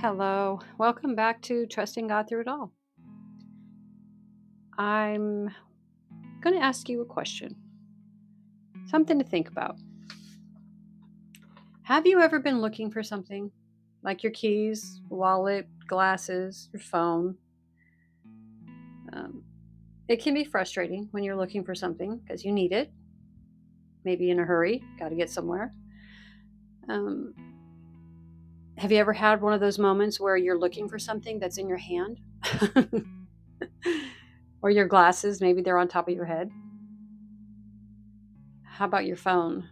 Hello, welcome back to Trusting God Through It All. I'm going to ask you a question, something to think about. Have you ever been looking for something like your keys, wallet, glasses, your phone? Um, it can be frustrating when you're looking for something because you need it, maybe in a hurry, got to get somewhere. Um, have you ever had one of those moments where you're looking for something that's in your hand? or your glasses, maybe they're on top of your head? How about your phone?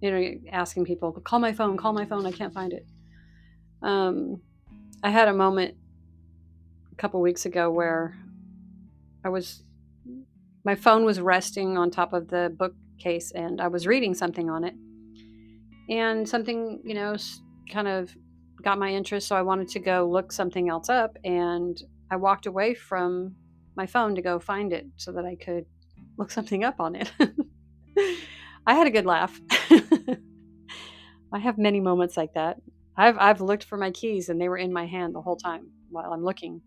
You know, asking people, call my phone, call my phone, I can't find it. Um, I had a moment a couple weeks ago where I was, my phone was resting on top of the bookcase and I was reading something on it. And something, you know, kind of got my interest. So I wanted to go look something else up. And I walked away from my phone to go find it so that I could look something up on it. I had a good laugh. I have many moments like that. I've I've looked for my keys and they were in my hand the whole time while I'm looking.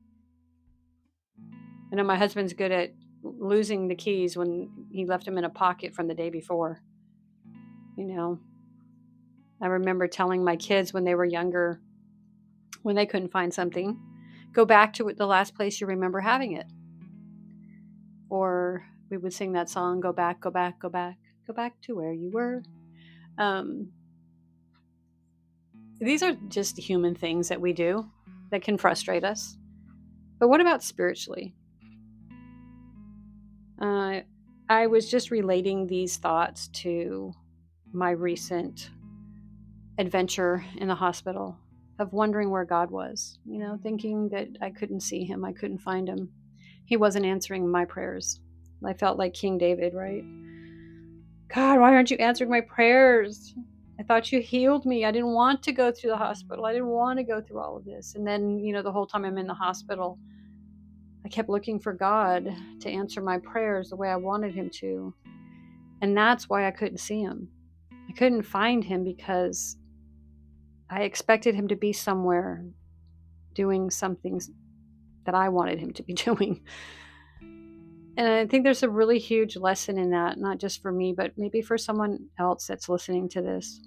I know my husband's good at losing the keys when he left them in a pocket from the day before. You know, I remember telling my kids when they were younger, when they couldn't find something, go back to the last place you remember having it. Or we would sing that song, Go Back, Go Back, Go Back, Go Back to Where You Were. Um, these are just human things that we do that can frustrate us. But what about spiritually? Uh, I was just relating these thoughts to my recent adventure in the hospital of wondering where God was, you know, thinking that I couldn't see him, I couldn't find him. He wasn't answering my prayers. I felt like King David, right? God, why aren't you answering my prayers? I thought you healed me. I didn't want to go through the hospital. I didn't want to go through all of this. And then, you know, the whole time I'm in the hospital, I kept looking for God to answer my prayers the way I wanted him to. And that's why I couldn't see him. I couldn't find him because I expected him to be somewhere doing something that I wanted him to be doing. And I think there's a really huge lesson in that, not just for me, but maybe for someone else that's listening to this.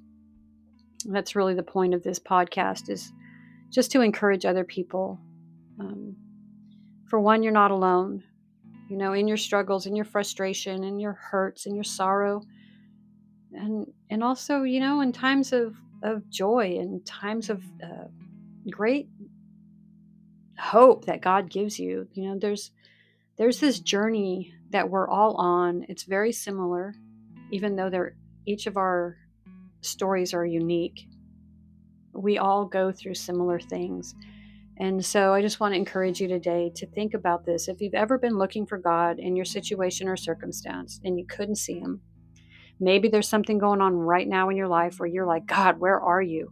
That's really the point of this podcast is just to encourage other people. Um, for one, you're not alone. You know, in your struggles, in your frustration, in your hurts, in your sorrow, and and also, you know, in times of of joy and times of uh, great hope that God gives you. You know, there's there's this journey that we're all on. It's very similar, even though they're each of our stories are unique. We all go through similar things. And so I just want to encourage you today to think about this. If you've ever been looking for God in your situation or circumstance and you couldn't see him, Maybe there's something going on right now in your life where you're like, God, where are you?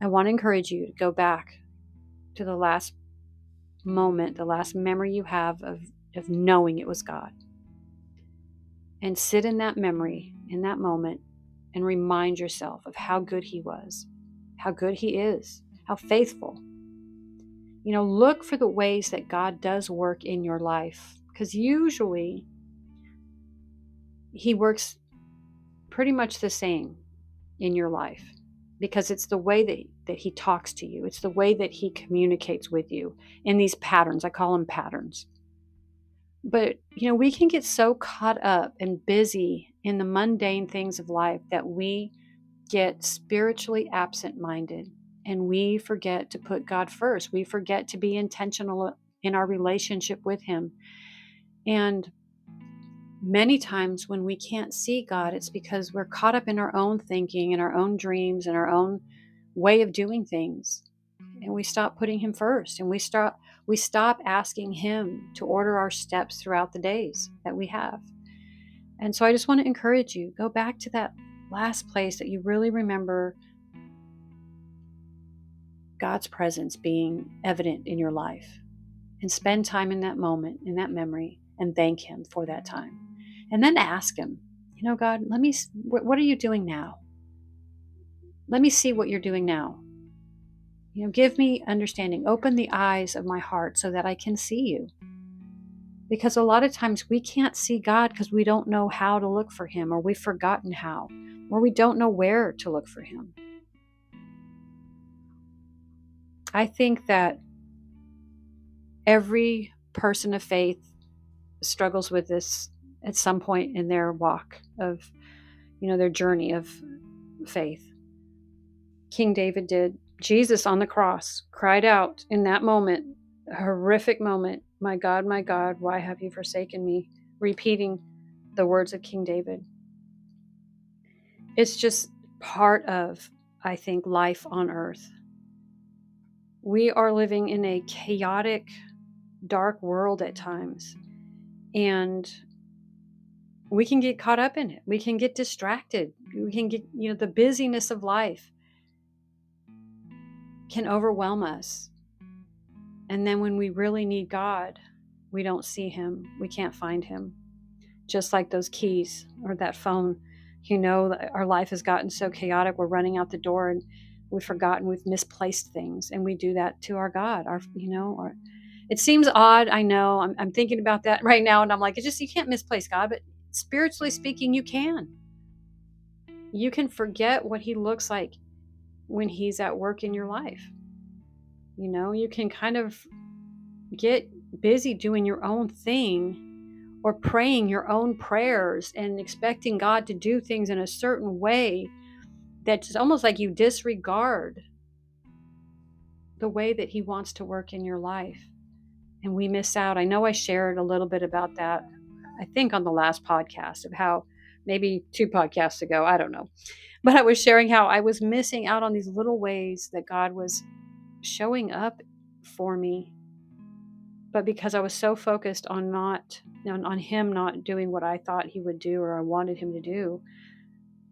I want to encourage you to go back to the last moment, the last memory you have of, of knowing it was God. And sit in that memory, in that moment, and remind yourself of how good He was, how good He is, how faithful. You know, look for the ways that God does work in your life because usually He works pretty much the same in your life because it's the way that, that he talks to you, it's the way that he communicates with you in these patterns. I call them patterns. But, you know, we can get so caught up and busy in the mundane things of life that we get spiritually absent minded and we forget to put God first. We forget to be intentional in our relationship with Him. And many times when we can't see God, it's because we're caught up in our own thinking and our own dreams and our own way of doing things. And we stop putting him first and we start we stop asking him to order our steps throughout the days that we have. And so I just want to encourage you, go back to that last place that you really remember God's presence being evident in your life and spend time in that moment, in that memory, and thank Him for that time. And then ask Him, you know, God, let me, what are you doing now? Let me see what you're doing now. You know, give me understanding. Open the eyes of my heart so that I can see you. Because a lot of times we can't see God because we don't know how to look for Him, or we've forgotten how, or we don't know where to look for Him. I think that every person of faith struggles with this at some point in their walk of, you know, their journey of faith. King David did. Jesus on the cross cried out in that moment, horrific moment, My God, my God, why have you forsaken me? Repeating the words of King David. It's just part of, I think, life on earth. We are living in a chaotic, dark world at times. And we can get caught up in it. We can get distracted. We can get, you know, the busyness of life can overwhelm us. And then when we really need God, we don't see Him. We can't find Him. Just like those keys or that phone, you know, our life has gotten so chaotic. We're running out the door and we've forgotten we've misplaced things. And we do that to our God, our, you know, our, it seems odd. I know. I'm, I'm thinking about that right now. And I'm like, it's just, you can't misplace God. But spiritually speaking, you can. You can forget what He looks like when he's at work in your life. You know, you can kind of get busy doing your own thing or praying your own prayers and expecting God to do things in a certain way that's almost like you disregard the way that He wants to work in your life. And we miss out. I know I shared a little bit about that, I think, on the last podcast of how maybe two podcasts ago, I don't know but I was sharing how I was missing out on these little ways that God was showing up for me. But because I was so focused on not on, on him not doing what I thought he would do or I wanted him to do,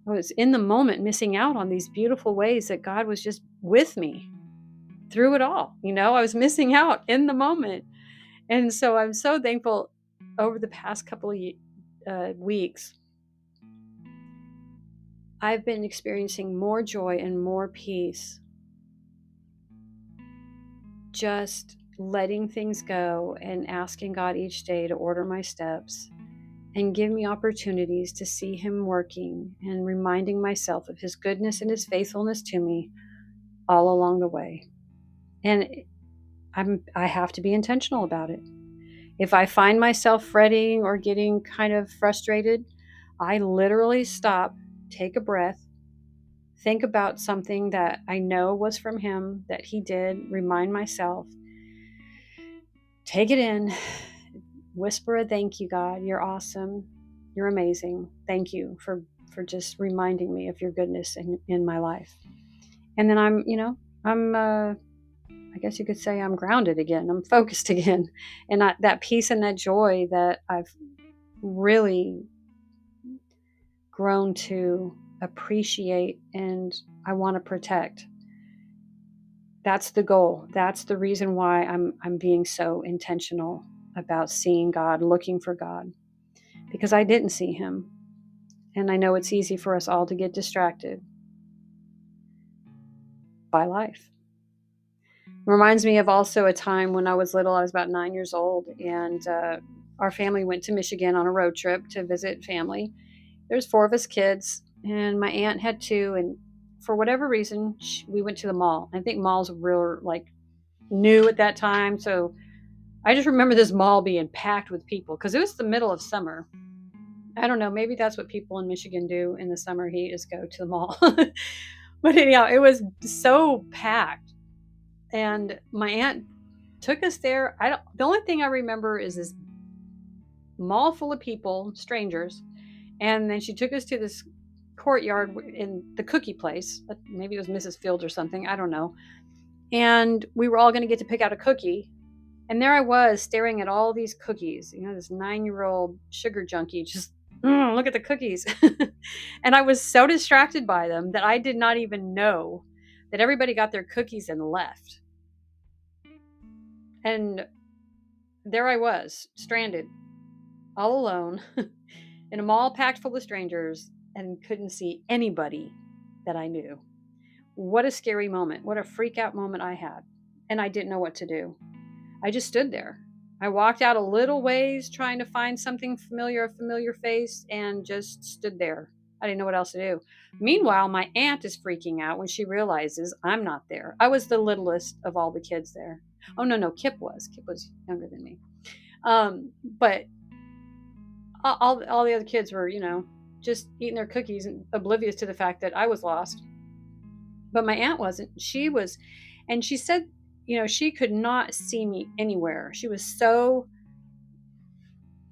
I was in the moment missing out on these beautiful ways that God was just with me through it all. You know, I was missing out in the moment. And so I'm so thankful over the past couple of uh, weeks I've been experiencing more joy and more peace. Just letting things go and asking God each day to order my steps and give me opportunities to see Him working and reminding myself of His goodness and His faithfulness to me all along the way. And I'm, I have to be intentional about it. If I find myself fretting or getting kind of frustrated, I literally stop take a breath, think about something that I know was from him that he did, remind myself, take it in, whisper a thank you, God. You're awesome. You're amazing. Thank you for for just reminding me of your goodness in, in my life. And then I'm, you know, I'm uh I guess you could say I'm grounded again. I'm focused again. And I, that peace and that joy that I've really grown to appreciate and I want to protect. That's the goal. That's the reason why I'm I'm being so intentional about seeing God, looking for God. Because I didn't see him. And I know it's easy for us all to get distracted by life. Reminds me of also a time when I was little, I was about nine years old, and uh, our family went to Michigan on a road trip to visit family there's four of us kids, and my aunt had two. And for whatever reason, she, we went to the mall. I think malls were like new at that time, so I just remember this mall being packed with people because it was the middle of summer. I don't know, maybe that's what people in Michigan do in the summer heat is go to the mall. but anyhow, it was so packed. And my aunt took us there. I don't the only thing I remember is this mall full of people, strangers, and then she took us to this courtyard in the cookie place. Uh, maybe it was Mrs. Fields or something. I don't know. And we were all going to get to pick out a cookie. And there I was staring at all these cookies. You know, this nine year old sugar junkie just mm, look at the cookies. and I was so distracted by them that I did not even know that everybody got their cookies and left. And there I was, stranded, all alone. in a mall packed full of strangers and couldn't see anybody that I knew. what a scary moment. What a freak out moment I had. And I didn't know what to do. I just stood there. I walked out a little ways trying to find something familiar, a familiar face, and just stood there. I didn't know what else to do. Meanwhile, my aunt is freaking out when she realizes I'm not there. I was the littlest of all the kids there. Oh, no, no, Kip was. Kip was younger than me. Um, but all, all the other kids were, you know, just eating their cookies and oblivious to the fact that I was lost. But my aunt wasn't. She was, and she said, you know, she could not see me anywhere. She was so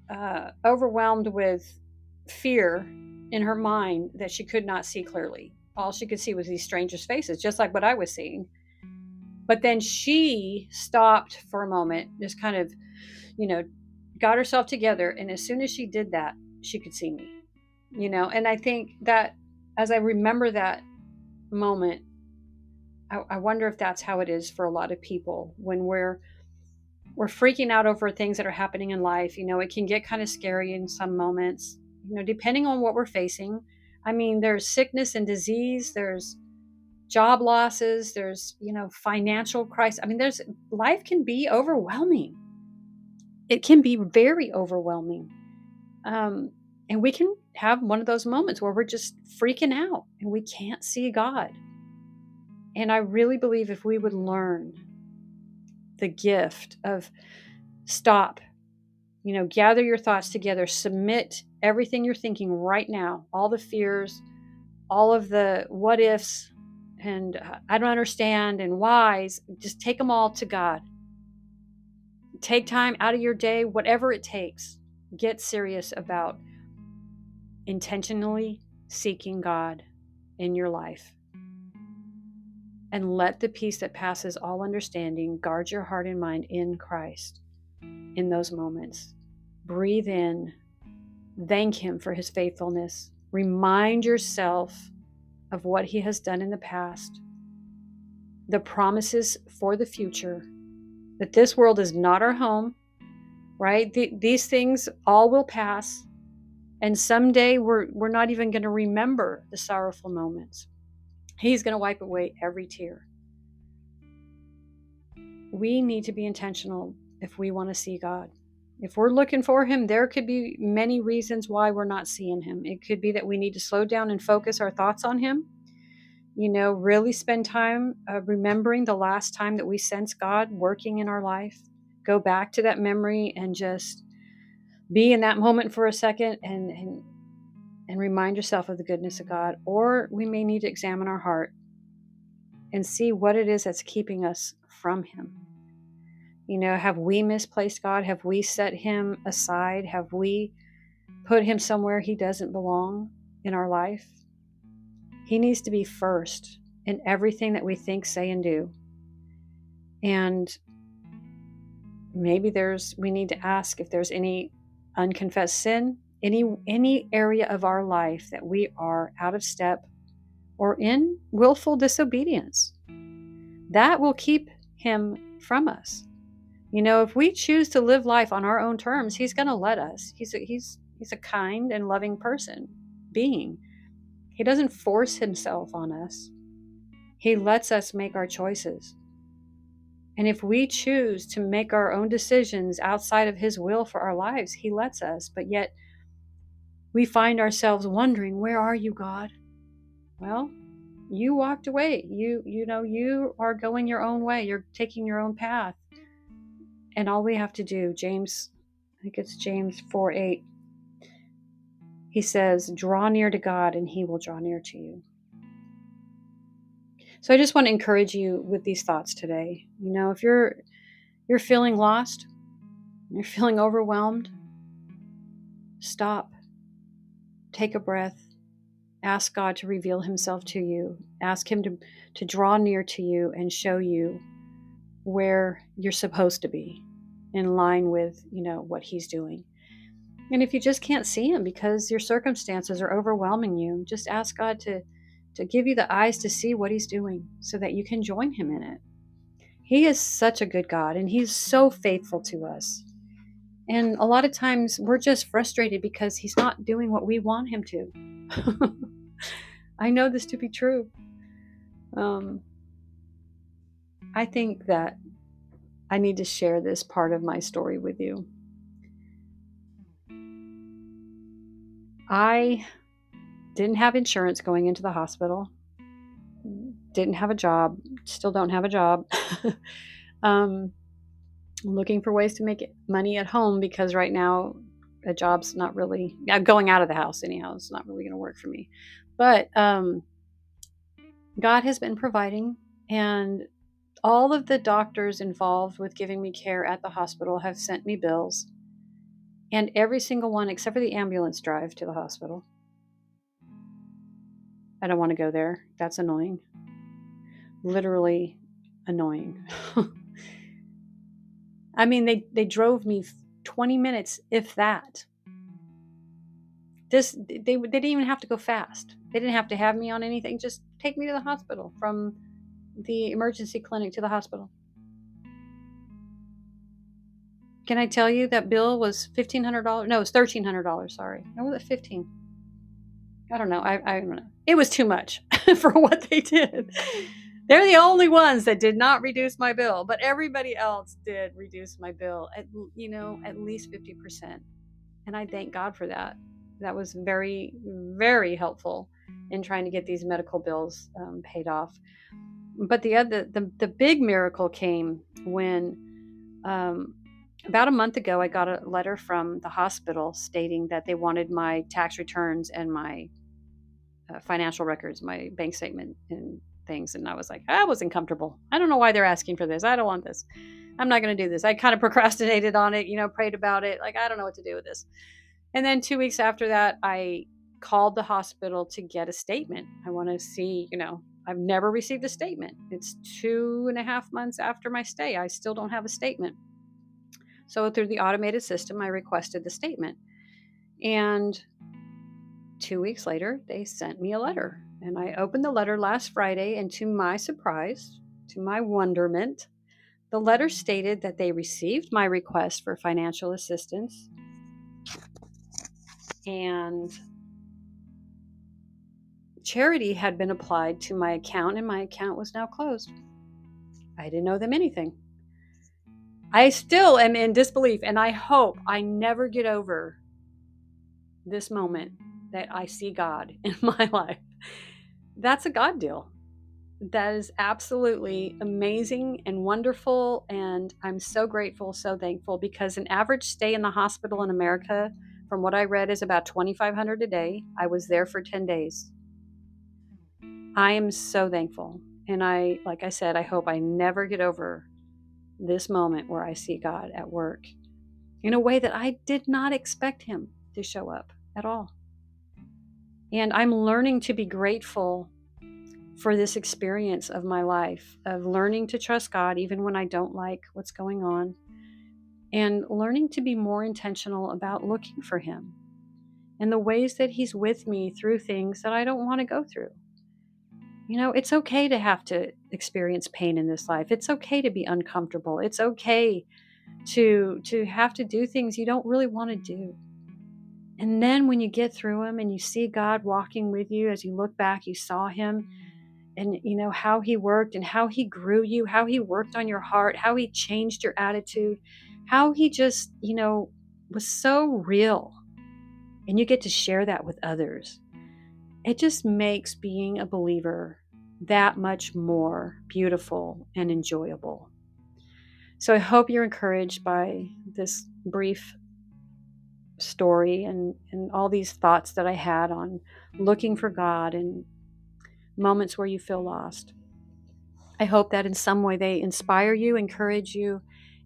uh, overwhelmed with fear in her mind that she could not see clearly. All she could see was these strangers' faces, just like what I was seeing. But then she stopped for a moment, just kind of, you know, got herself together. And as soon as she did that, she could see me, you know. And I think that as I remember that moment, I, I wonder if that's how it is for a lot of people when we're we're freaking out over things that are happening in life. You know, it can get kind of scary in some moments, you know, depending on what we're facing. I mean, there's sickness and disease, there's job losses, there's, you know, financial crisis. I mean, there's life can be overwhelming it can be very overwhelming. Um, and we can have one of those moments where we're just freaking out and we can't see God. And I really believe if we would learn the gift of stop, you know, gather your thoughts together, submit everything you're thinking right now, all the fears, all of the what ifs, and uh, I don't understand and whys, just take them all to God take time out of your day, whatever it takes. Get serious about intentionally seeking God in your life. And let the peace that passes all understanding guard your heart and mind in Christ in those moments. Breathe in, thank Him for His faithfulness. Remind yourself of what He has done in the past, the promises for the future that this world is not our home, right? Th- these things all will pass. And someday we're, we're not even going to remember the sorrowful moments. He's going to wipe away every tear. We need to be intentional if we want to see God. If we're looking for Him, there could be many reasons why we're not seeing Him. It could be that we need to slow down and focus our thoughts on Him you know, really spend time uh, remembering the last time that we sense God working in our life. Go back to that memory and just be in that moment for a second and, and and remind yourself of the goodness of God. Or we may need to examine our heart and see what it is that's keeping us from Him. You know, have we misplaced God? Have we set Him aside? Have we put Him somewhere He doesn't belong in our life? He needs to be first in everything that we think, say, and do. And maybe there's we need to ask if there's any unconfessed sin, any any area of our life that we are out of step or in willful disobedience. That will keep him from us. You know, if we choose to live life on our own terms, he's going to let us. He's a, he's he's a kind and loving person, being. He doesn't force himself on us, He lets us make our choices. And if we choose to make our own decisions outside of His will for our lives, He lets us. But yet, we find ourselves wondering, Where are you, God? Well, you walked away. You, you know, you are going your own way. You're taking your own path. And all we have to do, James, I think it's James 4 8, he says, Draw near to God, and He will draw near to you. So I just want to encourage you with these thoughts today. You know, if you're you're feeling lost, you're feeling overwhelmed, stop. Take a breath. Ask God to reveal himself to you. Ask him to to draw near to you and show you where you're supposed to be in line with, you know, what he's doing. And if you just can't see him because your circumstances are overwhelming you, just ask God to to give you the eyes to see what he's doing so that you can join him in it. He is such a good God and he's so faithful to us. And a lot of times we're just frustrated because he's not doing what we want him to. I know this to be true. um, I think that I need to share this part of my story with you. I didn't have insurance going into the hospital, didn't have a job, still don't have a job. um, looking for ways to make money at home because right now a job's not really going out of the house anyhow it's not really going to work for me but um, god has been providing and all of the doctors involved with giving me care at the hospital have sent me bills and every single one except for the ambulance drive to the hospital i don't want to go there that's annoying literally annoying I mean, they, they drove me 20 minutes, if that. This they, they didn't even have to go fast. They didn't have to have me on anything. Just take me to the hospital from the emergency clinic to the hospital. Can I tell you that bill was fifteen hundred dollars? No, it was thirteen hundred dollars. Sorry, or was it fifteen? I don't know. I, I don't know. It was too much for what they did. They're the only ones that did not reduce my bill, but everybody else did reduce my bill at you know at least 50%. And I thank God for that. That was very very helpful in trying to get these medical bills um, paid off. But the other the, the big miracle came when um, about a month ago I got a letter from the hospital stating that they wanted my tax returns and my uh, financial records, my bank statement and things. And I was like, I wasn't comfortable. I don't know why they're asking for this. I don't want this. I'm not going to do this. I kind of procrastinated on it, you know, prayed about it. Like, I don't know what to do with this. And then two weeks after that, I called the hospital to get a statement. I want to see, you know, I've never received a statement. It's two and a half months after my stay. I still don't have a statement. So through the automated system, I requested the statement. And two weeks later, they sent me a letter and I opened the letter last Friday, and to my surprise, to my wonderment, the letter stated that they received my request for financial assistance and charity had been applied to my account, and my account was now closed. I didn't owe them anything. I still am in disbelief, and I hope I never get over this moment that I see God in my life that's a God deal. That is absolutely amazing and wonderful. And I'm so grateful, so thankful because an average stay in the hospital in America, from what I read, is about 2,500 a day. I was there for 10 days. I am so thankful. And I, like I said, I hope I never get over this moment where I see God at work in a way that I did not expect Him to show up at all. And I'm learning to be grateful for this experience of my life of learning to trust God even when I don't like what's going on and learning to be more intentional about looking for Him and the ways that He's with me through things that I don't want to go through. You know, it's okay to have to experience pain in this life. It's okay to be uncomfortable. It's okay to to have to do things you don't really want to do. And then when you get through them and you see God walking with you, as you look back, you saw Him and you know how he worked and how he grew you how he worked on your heart how he changed your attitude how he just you know was so real and you get to share that with others it just makes being a believer that much more beautiful and enjoyable so i hope you're encouraged by this brief story and, and all these thoughts that I had on looking for God and moments where you feel lost. I hope that in some way they inspire you, encourage you,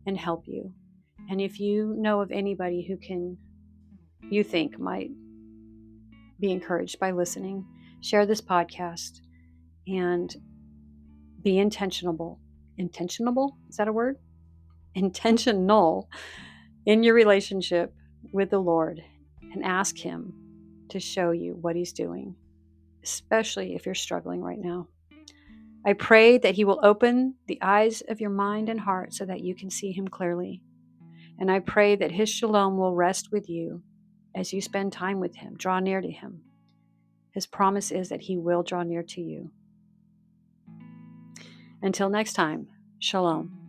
and help you. And if you know of anybody who can, you think might be encouraged by listening, share this podcast and be intentionable. Intentionable? Is that a word? Intentional in your relationship with the Lord and ask Him to show you what He's doing, especially if you're struggling right now. I pray that He will open the eyes of your mind and heart so that you can see Him clearly. And I pray that His shalom will rest with you as you spend time with Him, draw near to Him. His promise is that He will draw near to you. Until next time, shalom.